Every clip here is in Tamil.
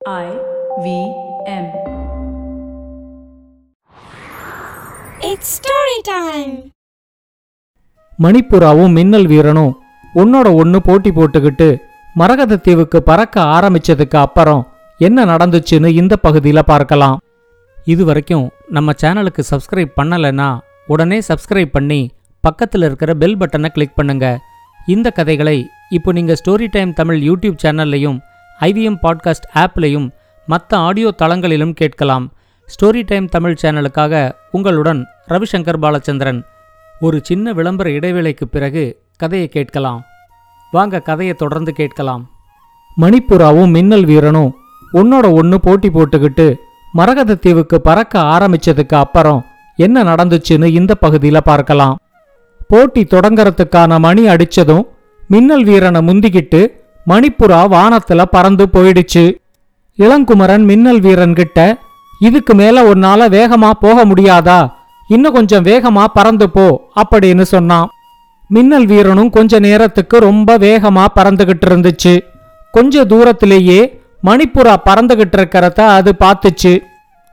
I V M. It's story time. மணிப்புறாவும் மின்னல் வீரனும் ஒன்னோட ஒன்னு போட்டி போட்டுக்கிட்டு மரகத தீவுக்கு பறக்க ஆரம்பிச்சதுக்கு அப்புறம் என்ன நடந்துச்சுன்னு இந்த பகுதியில் பார்க்கலாம் இது வரைக்கும் நம்ம சேனலுக்கு சப்ஸ்கிரைப் பண்ணலைன்னா உடனே சப்ஸ்கிரைப் பண்ணி பக்கத்தில் இருக்கிற பெல் பட்டனை கிளிக் பண்ணுங்க இந்த கதைகளை இப்போ நீங்கள் ஸ்டோரி டைம் தமிழ் யூடியூப் சேனல்லையும் ஐவிஎம் பாட்காஸ்ட் ஆப்லையும் மற்ற ஆடியோ தளங்களிலும் கேட்கலாம். ஸ்டோரி டைம் தமிழ் சேனலுக்காக உங்களுடன் ரவிசங்கர் பாலச்சந்திரன். ஒரு சின்ன விளம்பர இடைவேளைக்கு பிறகு கதையை கேட்கலாம். வாங்க கதையை தொடர்ந்து கேட்கலாம். மணிப்புறாவும் மின்னல் வீரனும் ஒன்னோட ஒன்று போட்டி போட்டுக்கிட்டு மரகத தீவுக்கு பறக்க ஆரம்பிச்சதுக்கு அப்புறம் என்ன நடந்துச்சுன்னு இந்த பகுதியில் பார்க்கலாம். போட்டி தொடங்கறதுக்கான மணி அடிச்சதும் மின்னல் வீரனை முந்திக்கிட்டு மணிப்புறா வானத்துல பறந்து போயிடுச்சு. இளங்குமரன் மின்னல் வீரன் கிட்ட இதுக்கு மேல உன்னால வேகமா போக முடியாதா? இன்னும் கொஞ்சம் வேகமா பறந்து போ அப்படின்னு சொன்னான். மின்னல் வீரனும் கொஞ்ச நேரத்துக்கு ரொம்ப வேகமா பறந்துகிட்டு இருந்துச்சு. கொஞ்ச தூரத்திலேயே மணிப்புறா பறந்துகிட்டு இருக்கிறத அது பார்த்துச்சு.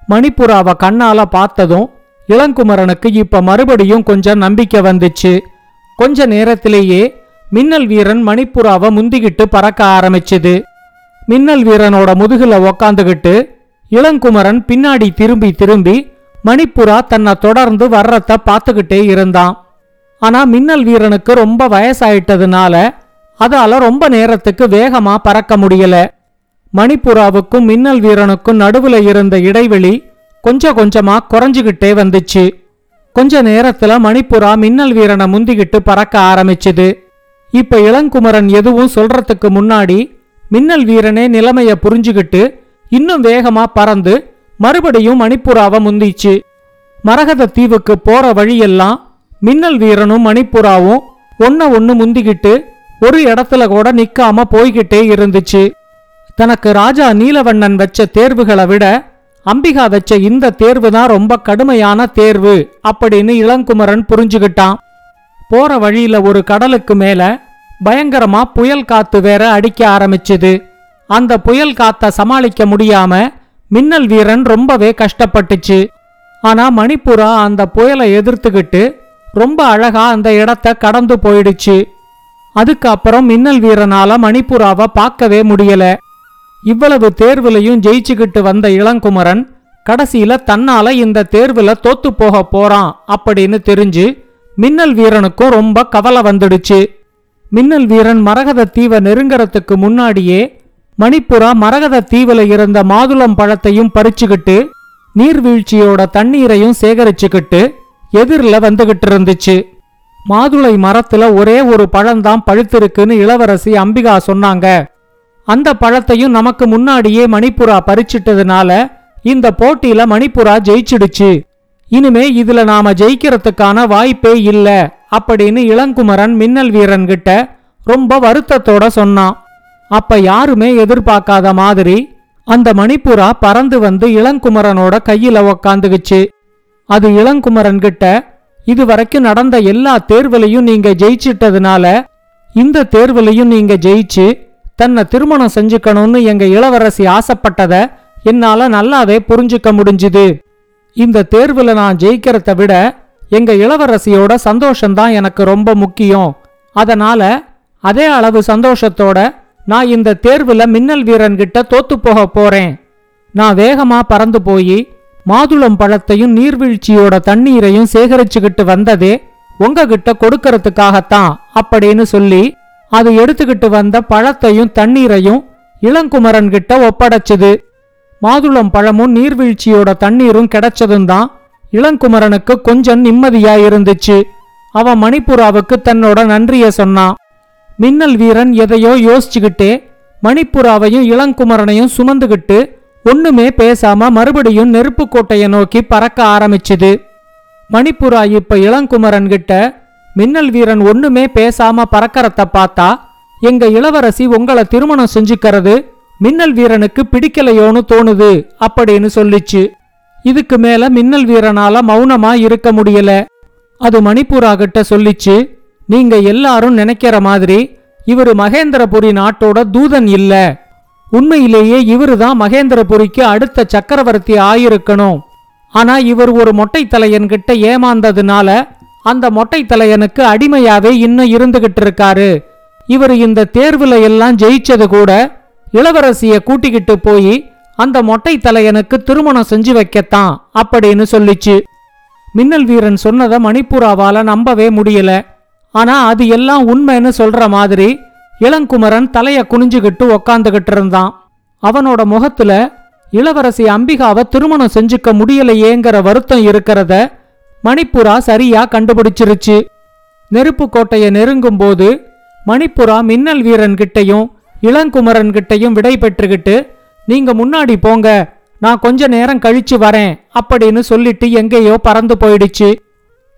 மணிப்புறாவை கண்ணால பார்த்ததும் இளங்குமரனுக்கு இப்ப மறுபடியும் கொஞ்சம் நம்பிக்கை வந்துச்சு. கொஞ்ச நேரத்திலேயே மின்னல் வீரன் மணிப்புறாவை முந்திக்கிட்டு பறக்க ஆரம்பிச்சுது. மின்னல் வீரனோட முதுகுல உக்காந்துகிட்டு இளங்குமரன் பின்னாடி திரும்பி திரும்பி மணிப்புறா தன்னை தொடர்ந்து வர்றத பார்த்துக்கிட்டே இருந்தான். ஆனா மின்னல் வீரனுக்கு ரொம்ப வயசாயிட்டதுனால அதால ரொம்ப நேரத்துக்கு வேகமா பறக்க முடியல. மணிப்புறாவுக்கும் மின்னல் வீரனுக்கும் நடுவுல இருந்த இடைவெளி கொஞ்சம் கொஞ்சமா குறைஞ்சுகிட்டே வந்துச்சு. கொஞ்ச நேரத்துல மணிப்புறா மின்னல் வீரனை முந்திக்கிட்டு பறக்க ஆரம்பிச்சுது. இப்ப இளங்குமரன் எதுவும் சொல்றதுக்கு முன்னாடி மின்னல் வீரனே நிலைமைய புரிஞ்சுகிட்டு இன்னும் வேகமா பறந்து மறுபடியும் மணிப்புறாவை முந்திச்சு. மரகத தீவுக்கு போற வழியெல்லாம் மின்னல் வீரனும் மணிப்புறாவும் ஒன்ன ஒன்னு முந்திக்கிட்டு ஒரு இடத்துல கூட நிக்காம போய்கிட்டே இருந்துச்சு. தனக்கு ராஜா நீலவண்ணன் வச்ச தேர்வுகளை விட அம்பிகா வச்ச இந்த தேர்வு தான் ரொம்ப கடுமையான தேர்வு அப்படின்னு இளங்குமரன் புரிஞ்சுகிட்டான். போற வழியில ஒரு கடலுக்கு மேல பயங்கரமா புயல் காத்து வேற அடிக்க ஆரம்பிச்சுது. அந்த புயல் காத்த சமாளிக்க முடியாம மின்னல் வீரன் ரொம்பவே கஷ்டப்பட்டுச்சு. ஆனா மணிப்புரா அந்த புயலை எதிர்த்துக்கிட்டு ரொம்ப அழகா அந்த இடத்த கடந்து போயிடுச்சு. அதுக்கப்புறம் மின்னல் வீரனால மணிப்புராவை பார்க்கவே முடியல. இவ்வளவு தேர்வுலையும் ஜெயிச்சுக்கிட்டு வந்த இளங்குமரன் கடைசியில தன்னால இந்த தேர்வுல தோத்து போக போறான் அப்படின்னு தெரிஞ்சு மின்னல் வீரனுக்கும் ரொம்ப கவலை வந்துடுச்சு. மின்னல் வீரன் மரகத தீவை நெருங்கறதுக்கு முன்னாடியே மணிப்புறா மரகத தீவுல இருந்த மாதுளம் பழத்தையும் பறிச்சுக்கிட்டு நீர்வீழ்ச்சியோட தண்ணீரையும் சேகரிச்சுக்கிட்டு எதிரில் வந்துகிட்டு இருந்துச்சு. மாதுளை மரத்துல ஒரே ஒரு பழம்தான் பழுத்திருக்குன்னு இளவரசி அம்பிகா சொன்னாங்க. அந்த பழத்தையும் நமக்கு முன்னாடியே மணிப்புறா பறிச்சிட்டதுனால இந்த போட்டியில மணிப்புறா ஜெயிச்சிடுச்சு. இனிமே இதுல நாம ஜெயிக்கிறதுக்கான வாய்ப்பே இல்ல அப்படின்னு இளங்குமரன் மின்னல் வீரன் கிட்ட ரொம்ப வருத்தத்தோட சொன்னான். அப்ப யாருமே எதிர்பார்க்காத மாதிரி அந்த மணிப்புறா பறந்து வந்து இளங்குமரனோட கையில உக்காந்துக்குச்சு அது இளங்குமரன் கிட்ட இது வரைக்கும் நடந்த எல்லா தேர்வுலையும் நீங்க ஜெயிச்சிட்டதுனால இந்த தேர்வுலையும் நீங்க ஜெயிச்சு தன்னை திருமணம் செஞ்சுக்கணும்னு எங்க இளவரசி ஆசைப்பட்டத என்னால நல்லாவே புரிஞ்சுக்க முடிஞ்சுது. இந்த தேர்வுல நான் ஜெயிக்கிறத விட எங்க இளவரசியோட சந்தோஷம்தான் எனக்கு ரொம்ப முக்கியம். அதனால அதே அளவு சந்தோஷத்தோட நான் இந்த தேர்வுல மின்னல் வீரன் கிட்ட தோத்து போக போறேன். நான் வேகமா பறந்து போய் மாதுளம் பழத்தையும் நீர்வீழ்ச்சியோட தண்ணீரையும் சேகரிச்சுக்கிட்டு வந்ததே உங்ககிட்ட கொடுக்கறதுக்காகத்தான் அப்படின்னு சொல்லி அது எடுத்துக்கிட்டு வந்த பழத்தையும் தண்ணீரையும் இளங்குமரன் கிட்ட ஒப்படைச்சுது. மாதுளம் பழமும் நீர்வீழ்ச்சியோட தண்ணீரும் கிடைச்சதும் தான் இளங்குமரனுக்கு கொஞ்சம் நிம்மதியா இருந்துச்சு அவன் மணிப்புறாவுக்கு தன்னோட நன்றிய சொன்னான். மின்னல் வீரன் எதையோ யோசிச்சுக்கிட்டே மணிப்புறாவையும் இளங்குமரனையும் சுமந்துகிட்டு ஒண்ணுமே பேசாம மறுபடியும் நெருப்புக்கோட்டையை நோக்கி பறக்க ஆரம்பிச்சுது. மணிப்புறா இப்ப இளங்குமரன் கிட்ட மின்னல் வீரன் ஒண்ணுமே பேசாம பறக்கறத பார்த்தா எங்க இளவரசி உங்களை திருமணம் செஞ்சுக்கிறது மின்னல் வீரனுக்கு பிடிக்கலையோன்னு தோணுது அப்படின்னு சொல்லிச்சு. இதுக்கு மேல மின்னல் வீரனால மௌனமா இருக்க முடியல. அது மணிப்பூராகிட்ட சொல்லிச்சு நீங்க எல்லாரும் நினைக்கிற மாதிரி இவரு மகேந்திரபுரி நாட்டோட தூதன் இல்ல. உண்மையிலேயே இவருதான் மகேந்திரபுரிக்கு அடுத்த சக்கரவர்த்தி ஆயிருக்கணும். ஆனா இவர் ஒரு மொட்டை ஏமாந்ததுனால அந்த மொட்டை தலையனுக்கு அடிமையாவே இன்னும் இருந்துகிட்டு இருக்காரு. இவர் இந்த தேர்வுல எல்லாம் ஜெயிச்சது கூட இளவரசிய கூட்டிக்கிட்டு போய் அந்த மொட்டை தலையனுக்கு திருமணம் செஞ்சு வைக்கத்தான் அப்படின்னு சொல்லிச்சு. மின்னல் வீரன் சொன்னதை மணிப்புராவால நம்பவே முடியல. ஆனா அது எல்லாம் உண்மைன்னு சொல்ற மாதிரி இளங்குமரன் தலைய குனிஞ்சுகிட்டு உக்காந்துகிட்டு இருந்தான். அவனோட முகத்துல இளவரசி அம்பிகாவை திருமணம் செஞ்சுக்க முடியலையேங்கிற வருத்தம் இருக்கிறத மணிப்புரா சரியா கண்டுபிடிச்சிருச்சு. நெருப்பு கோட்டையை நெருங்கும் போது மணிப்புரா மின்னல் வீரன் இளங்குமரன்கிட்டையும் விடை பெற்றுக்கிட்டு நீங்க முன்னாடி போங்க நான் கொஞ்ச நேரம் கழிச்சு வரேன் அப்படின்னு சொல்லிட்டு எங்கேயோ பறந்து போயிடுச்சு.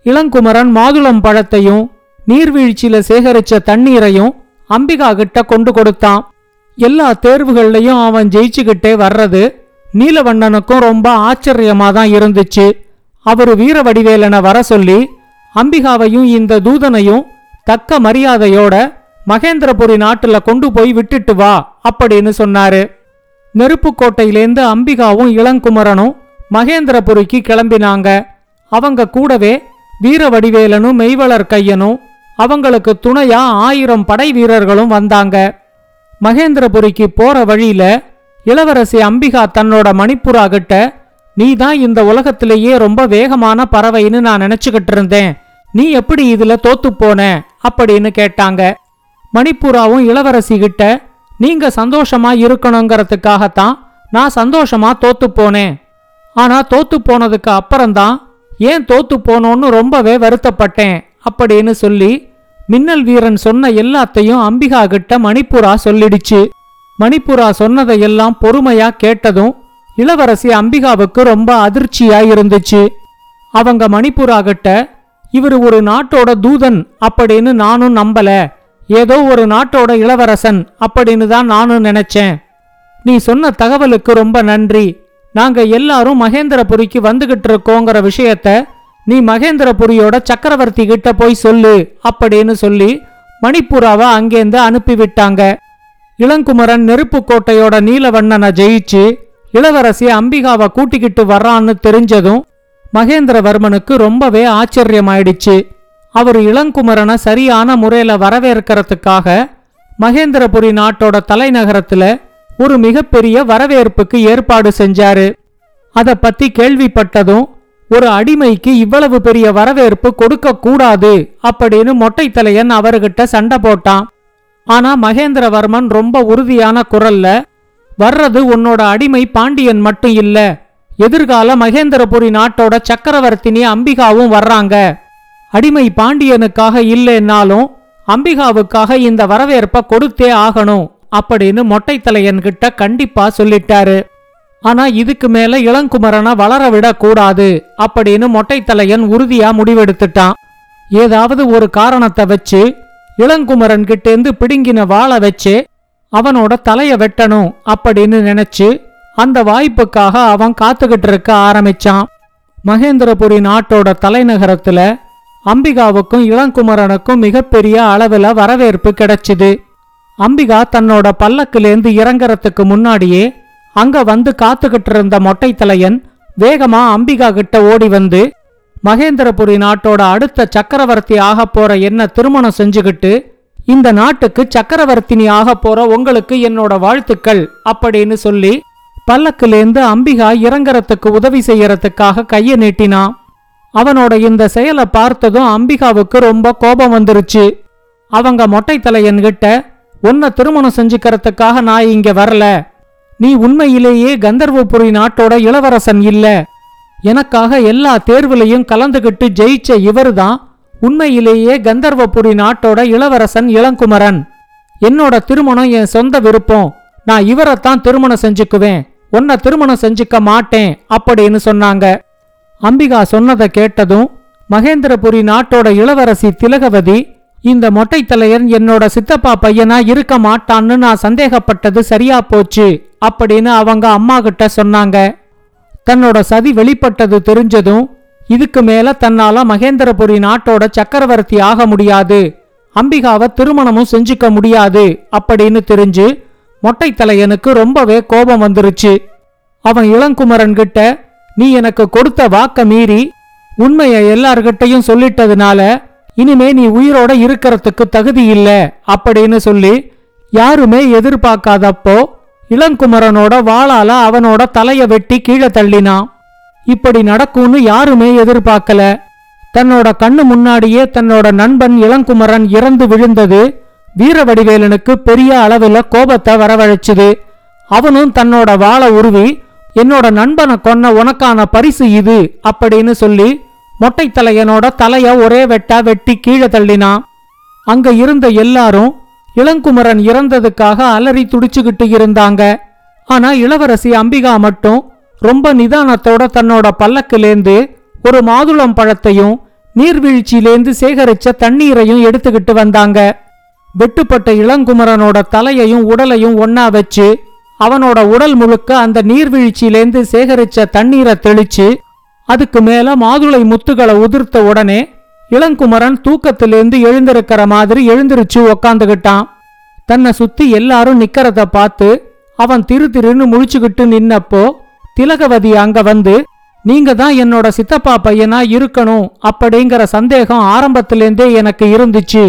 இளங்குமரன் மாதுளம் பழத்தையும் நீர்வீழ்ச்சியில சேகரிச்ச தண்ணீரையும் அம்பிகா கிட்ட கொண்டு கொடுத்தான். எல்லா தேர்வுகள்லையும் அவன் ஜெயிச்சுக்கிட்டே வர்றது நீலவண்ணனுக்கும் ரொம்ப ஆச்சரியமா தான் இருந்துச்சு. அவரு வீரவடிவேலனை வர சொல்லி அம்பிகாவையும் இந்த தூதனையும் தக்க மரியாதையோட மகேந்திரபுரி நாட்டுல கொண்டு போய் விட்டுட்டு வா அப்படின்னு சொன்னாரு. நெருப்புக்கோட்டையிலேந்து அம்பிகாவும் இளங்குமரனும் மகேந்திரபுரிக்கு கிளம்பினாங்க. அவங்க கூடவே வீரவடிவேலனும் மெய்வளர் கையனும் அவங்களுக்கு துணையா ஆயிரம் படை வீரர்களும் வந்தாங்க. மகேந்திரபுரிக்கு போற வழியில இளவரசி அம்பிகா தன்னோட மணிப்புரா கிட்ட நீ தான் இந்த உலகத்திலேயே ரொம்ப வேகமான பறவைன்னு நான் நினைச்சுக்கிட்டு இருந்தேன். நீ எப்படி இதுல தோத்து போன? அப்படின்னு கேட்டாங்க. மணிப்பூராவும் இளவரசி கிட்ட நீங்க சந்தோஷமா இருக்கணுங்கிறதுக்காகத்தான் நான் சந்தோஷமா தோத்து போனேன். ஆனா தோத்து போனதுக்கு அப்புறம்தான் ஏன் தோத்து போனோன்னு ரொம்பவே வருத்தப்பட்டேன் அப்படின்னு சொல்லி மின்னல் வீரன் சொன்ன எல்லாத்தையும் அம்பிகா கிட்ட மணிப்புரா சொல்லிடுச்சு. மணிப்புரா சொன்னதையெல்லாம் பொறுமையா கேட்டதும் இளவரசி அம்பிகாவுக்கு ரொம்ப அதிர்ச்சியா இருந்துச்சு. அவங்க மணிப்புரா கிட்ட இவர் ஒரு நாட்டோட தூதன் அப்படின்னு நானும் நம்பல. ஏதோ ஒரு நாட்டோட இளவரசன் அப்படின்னு தான் நானும் நினைச்சேன். நீ சொன்ன தகவலுக்கு ரொம்ப நன்றி. நாங்க எல்லாரும் மகேந்திரபுரிக்கு வந்துகிட்டு இருக்கோங்கிற விஷயத்த நீ மகேந்திரபுரியோட சக்கரவர்த்தி கிட்ட போய் சொல்லு அப்படின்னு சொல்லி மணிப்பூராவை அங்கேருந்து அனுப்பிவிட்டாங்க. இளங்குமரன் நெருப்பு கோட்டையோட நீலவண்ணனை ஜெயிச்சு இளவரசி அம்பிகாவை கூட்டிக்கிட்டு வர்றான்னு தெரிஞ்சதும் மகேந்திரவர்மனுக்கு ரொம்பவே ஆச்சரியமாயிடுச்சு. அவர் இளங்குமரனை சரியான முறையில் வரவேற்கிறதுக்காக மகேந்திரபுரி நாட்டோட தலைநகரத்துல ஒரு மிகப்பெரிய வரவேற்புக்கு ஏற்பாடு செஞ்சாரு. அதை பத்தி கேள்விப்பட்டதும் ஒரு அடிமைக்கு இவ்வளவு பெரிய வரவேற்பு கொடுக்க கூடாது அப்படின்னு மொட்டை தலையன் அவர்கிட்ட சண்டை போட்டான். ஆனா மகேந்திரவர்மன் ரொம்ப உறுதியான குரல்ல வர்றது உன்னோட அடிமை பாண்டியன் மட்டும் இல்ல எதிர்கால மகேந்திரபுரி நாட்டோட சக்கரவர்த்தினி அம்பிகாவும் வர்றாங்க. அடிமை பாண்டியனுக்காக இல்லைன்னாலும் அம்பிகாவுக்காக இந்த வரவேற்ப கொடுத்தே ஆகணும் அப்படின்னு மொட்டை தலையன்கிட்ட கண்டிப்பா சொல்லிட்டாரு. ஆனா இதுக்கு மேல இளங்குமரனை வளர விடக்கூடாது அப்படின்னு மொட்டை தலையன் உறுதியா முடிவெடுத்துட்டான். ஏதாவது ஒரு காரணத்தை வச்சு இளங்குமரன் கிட்டேந்து பிடுங்கின வாழை வச்சு அவனோட தலைய வெட்டணும் அப்படின்னு நினைச்சு அந்த வாய்ப்புக்காக அவன் காத்துக்கிட்டு இருக்க ஆரம்பிச்சான். மகேந்திரபுரி நாட்டோட தலைநகரத்துல அம்பிகாவுக்கும் இளங்குமரனுக்கும் மிகப்பெரிய அளவுல வரவேற்பு கிடைச்சிது. அம்பிகா தன்னோட பல்லக்கிலேந்து இறங்கறதுக்கு முன்னாடியே அங்க வந்து காத்துக்கிட்டு இருந்த மொட்டை தலையன் வேகமா அம்பிகா கிட்ட ஓடி வந்து மகேந்திரபுரி நாட்டோட அடுத்த சக்கரவர்த்தி ஆகப் போற என்ன திருமணம் செஞ்சுக்கிட்டு இந்த நாட்டுக்கு சக்கரவர்த்தினி ஆகப் போற உங்களுக்கு என்னோட வாழ்த்துக்கள் அப்படின்னு சொல்லி பல்லக்கிலேந்து அம்பிகா இறங்கறதுக்கு உதவி செய்யறதுக்காக கைய நீட்டினான். அவனோட இந்த செயலை பார்த்ததும் அம்பிகாவுக்கு ரொம்ப கோபம் வந்துருச்சு. அவங்க மொட்டை தலையன்கிட்ட உன்னை திருமணம் செஞ்சுக்கிறதுக்காக நான் இங்க வரல. நீ உண்மையிலேயே கந்தர்வபுரி நாட்டோட இளவரசன் இல்ல. எனக்காக எல்லா தேர்வுலையும் கலந்துகிட்டு ஜெயிச்ச இவர்தான் உண்மையிலேயே கந்தர்வபுரி நாட்டோட இளவரசன் இளங்குமரன். என்னோட திருமணம் என் சொந்த விருப்பம். நான் இவரைத்தான் திருமணம் செஞ்சுக்குவேன். உன்னை திருமணம் செஞ்சுக்க மாட்டேன் அப்படின்னு சொன்னாங்க. அம்பிகா சொன்னதை கேட்டதும் மகேந்திரபுரி நாட்டோட இளவரசி திலகவதி இந்த மொட்டை தலையன் என்னோட சித்தப்பா பையனா இருக்க மாட்டான்னு நான் சந்தேகப்பட்டது சரியா போச்சு அப்படின்னு அவங்க அம்மா கிட்ட சொன்னாங்க. தன்னோட சதி வெளிப்பட்டது தெரிஞ்சதும் இதுக்கு மேல தன்னால மகேந்திரபுரி நாட்டோட சக்கரவர்த்தி ஆக முடியாது அம்பிகாவை திருமணமும் செஞ்சுக்க முடியாது அப்படின்னு தெரிஞ்சு மொட்டை தலையனுக்கு ரொம்பவே கோபம் வந்துருச்சு. அவன் இளங்குமரன் கிட்ட நீ எனக்கு கொடுத்த வாக்க மீறி உண்மையை எல்லார்கிட்டையும் சொல்லிட்டதுனால இனிமே நீ உயிரோட இருக்கறதுக்கு தகுதி இல்ல அப்படின்னு சொல்லி யாருமே எதிர்பார்க்காதப்போ இளங்குமரனோட வாளால அவனோட தலைய வெட்டி கீழே தள்ளினான். இப்படி நடக்கும்னு யாருமே எதிர்பார்க்கல. தன்னோட கண்ணு முன்னாடியே தன்னோட நண்பன் இளங்குமரன் இறந்து விழுந்தது வீரவடிவேலனுக்கு பெரிய அளவுல கோபத்தை வரவழைச்சுது. அவனும் தன்னோட வாளை உருவி என்னோட நண்பனை கொன்ன உனக்கான பரிசு இது அப்படின்னு சொல்லி மொட்டை தலையனோட தலைய ஒரே வெட்டா வெட்டி கீழே தள்ளினான் அங்க இருந்த எல்லாரும் இளங்குமரன் இறந்ததுக்காக அலறி துடிச்சுக்கிட்டு இருந்தாங்க. ஆனா இளவரசி அம்பிகா மட்டும் ரொம்ப நிதானத்தோட தன்னோட பல்லக்கிலேந்து ஒரு மாதுளம் பழத்தையும் நீர்வீழ்ச்சியிலேந்து சேகரிச்ச தண்ணீரையும் எடுத்துக்கிட்டு வந்தாங்க. வெட்டுப்பட்ட இளங்குமரனோட தலையையும் உடலையும் ஒன்னா வச்சு அவனோட உடல் முழுக்க அந்த நீர்வீழ்ச்சியிலேந்து சேகரிச்ச தண்ணீரை தெளிச்சு அதுக்கு மேல மாதுளை முத்துகளை உதிர்த்த உடனே இளங்குமரன் தூக்கத்திலேந்து எழுந்திருக்கிற மாதிரி எழுந்திருச்சு உக்காந்துகிட்டான். தன்னை சுத்தி எல்லாரும் நிக்கிறத பார்த்து அவன் திரு திருன்னு முழிச்சுக்கிட்டு நின்னப்போ திலகவதி அங்க வந்து நீங்க தான் என்னோட சித்தப்பா பையனா இருக்கணும் அப்படிங்கிற சந்தேகம் ஆரம்பத்திலேந்தே எனக்கு இருந்துச்சு.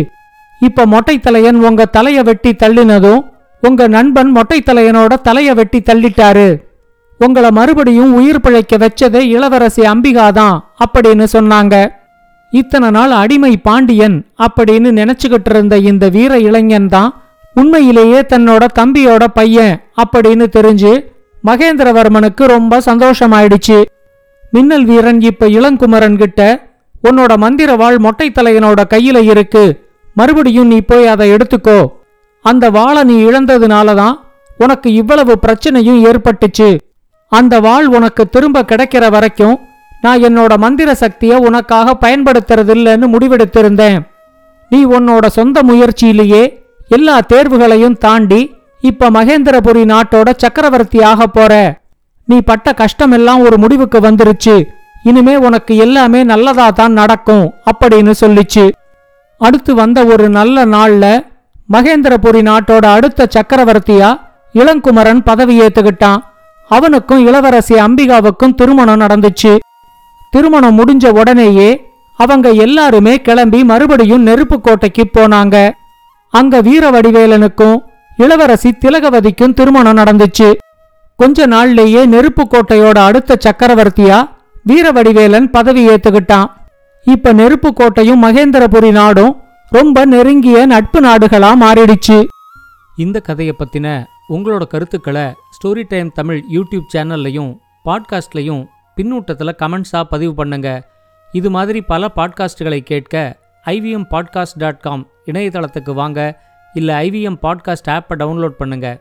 இப்ப மொட்டை தலையன் உங்க தலைய வெட்டி தள்ளினதும் உங்க நண்பன் மொட்டை தலையனோட தலைய வெட்டி தள்ளிட்டாரு. உங்கள மறுபடியும் உயிர் பிழைக்க வச்சதே இளவரசி அம்பிகாதான் அப்படின்னு சொன்னாங்க. இத்தனை நாள் அடிமை பாண்டியன் அப்படின்னு நினைச்சுக்கிட்டு இருந்த இந்த வீர இளைஞன் தான் உண்மையிலேயே தன்னோட தம்பியோட பையன் அப்படின்னு தெரிஞ்சு மகேந்திரவர்மனுக்கு ரொம்ப சந்தோஷமாயிடுச்சு. மின்னல் வீரன் இப்ப இளங்குமரன் கிட்ட உன்னோட மந்திர வாழ் மொட்டை தலையனோட கையில இருக்கு. மறுபடியும் நீ போய் அதை எடுத்துக்கோ. அந்த வாளை நீ இழந்ததுனால தான் உனக்கு இவ்வளவு பிரச்சனையும் ஏற்பட்டுச்சு. அந்த வாள் உனக்கு திரும்ப கிடைக்கிற வரைக்கும் நான் என்னோட மந்திர சக்தியை உனக்காக பயன்படுத்துறதில்லைன்னு முடிவெடுத்திருந்தேன். நீ உன்னோட சொந்த முயற்சியிலேயே எல்லா தேர்வுகளையும் தாண்டி இப்ப மகேந்திரபுரி நாட்டோட சக்கரவர்த்தி ஆக போற. நீ பட்ட கஷ்டமெல்லாம் ஒரு முடிவுக்கு வந்துருச்சு. இனிமே உனக்கு எல்லாமே நல்லதா தான் நடக்கும் அப்படின்னு சொல்லிச்சு. அடுத்து வந்த ஒரு நல்ல நாள்ல மகேந்திரபுரி நாட்டோட அடுத்த சக்கரவர்த்தியா? இளங்குமரன் பதவி ஏத்துக்கிட்டான். அவனுக்கும் இளவரசி அம்பிகாவுக்கும் திருமணம் நடந்துச்சு. திருமணம் முடிஞ்ச உடனேயே அவங்க எல்லாருமே கிளம்பி மறுபடியும் நெருப்பு கோட்டைக்கு போனாங்க. அங்க வீரவடிவேலனுக்கும் இளவரசி திலகவதிக்கும் திருமணம் நடந்துச்சு. கொஞ்ச நாள்லயே நெருப்பு கோட்டையோட அடுத்த சக்கரவர்த்தியா வீரவடிவேலன் பதவி ஏத்துக்கிட்டான். இப்ப நெருப்பு கோட்டையும் மகேந்திரபுரி நாடும் ரொம்ப நெருங்கிய நட்பு நாடுகளா மாறிடுச்சு. இந்த கதையை பத்தின உங்களோட கருத்துக்களை ஸ்டோரி டைம் தமிழ் யூடியூப் சேனல்லையும் பாட்காஸ்ட்லையும் பின்னூட்டத்தில் கமெண்ட்ஸாக பதிவு பண்ணுங்க. இது மாதிரி பல பாட்காஸ்டுகளை கேட்க ஐவிஎம் பாட்காஸ்ட் டாட் காம் இணையதளத்துக்கு வாங்க. இல்லை ஐவிஎம் பாட்காஸ்ட் ஆப்பை டவுன்லோட் பண்ணுங்கள்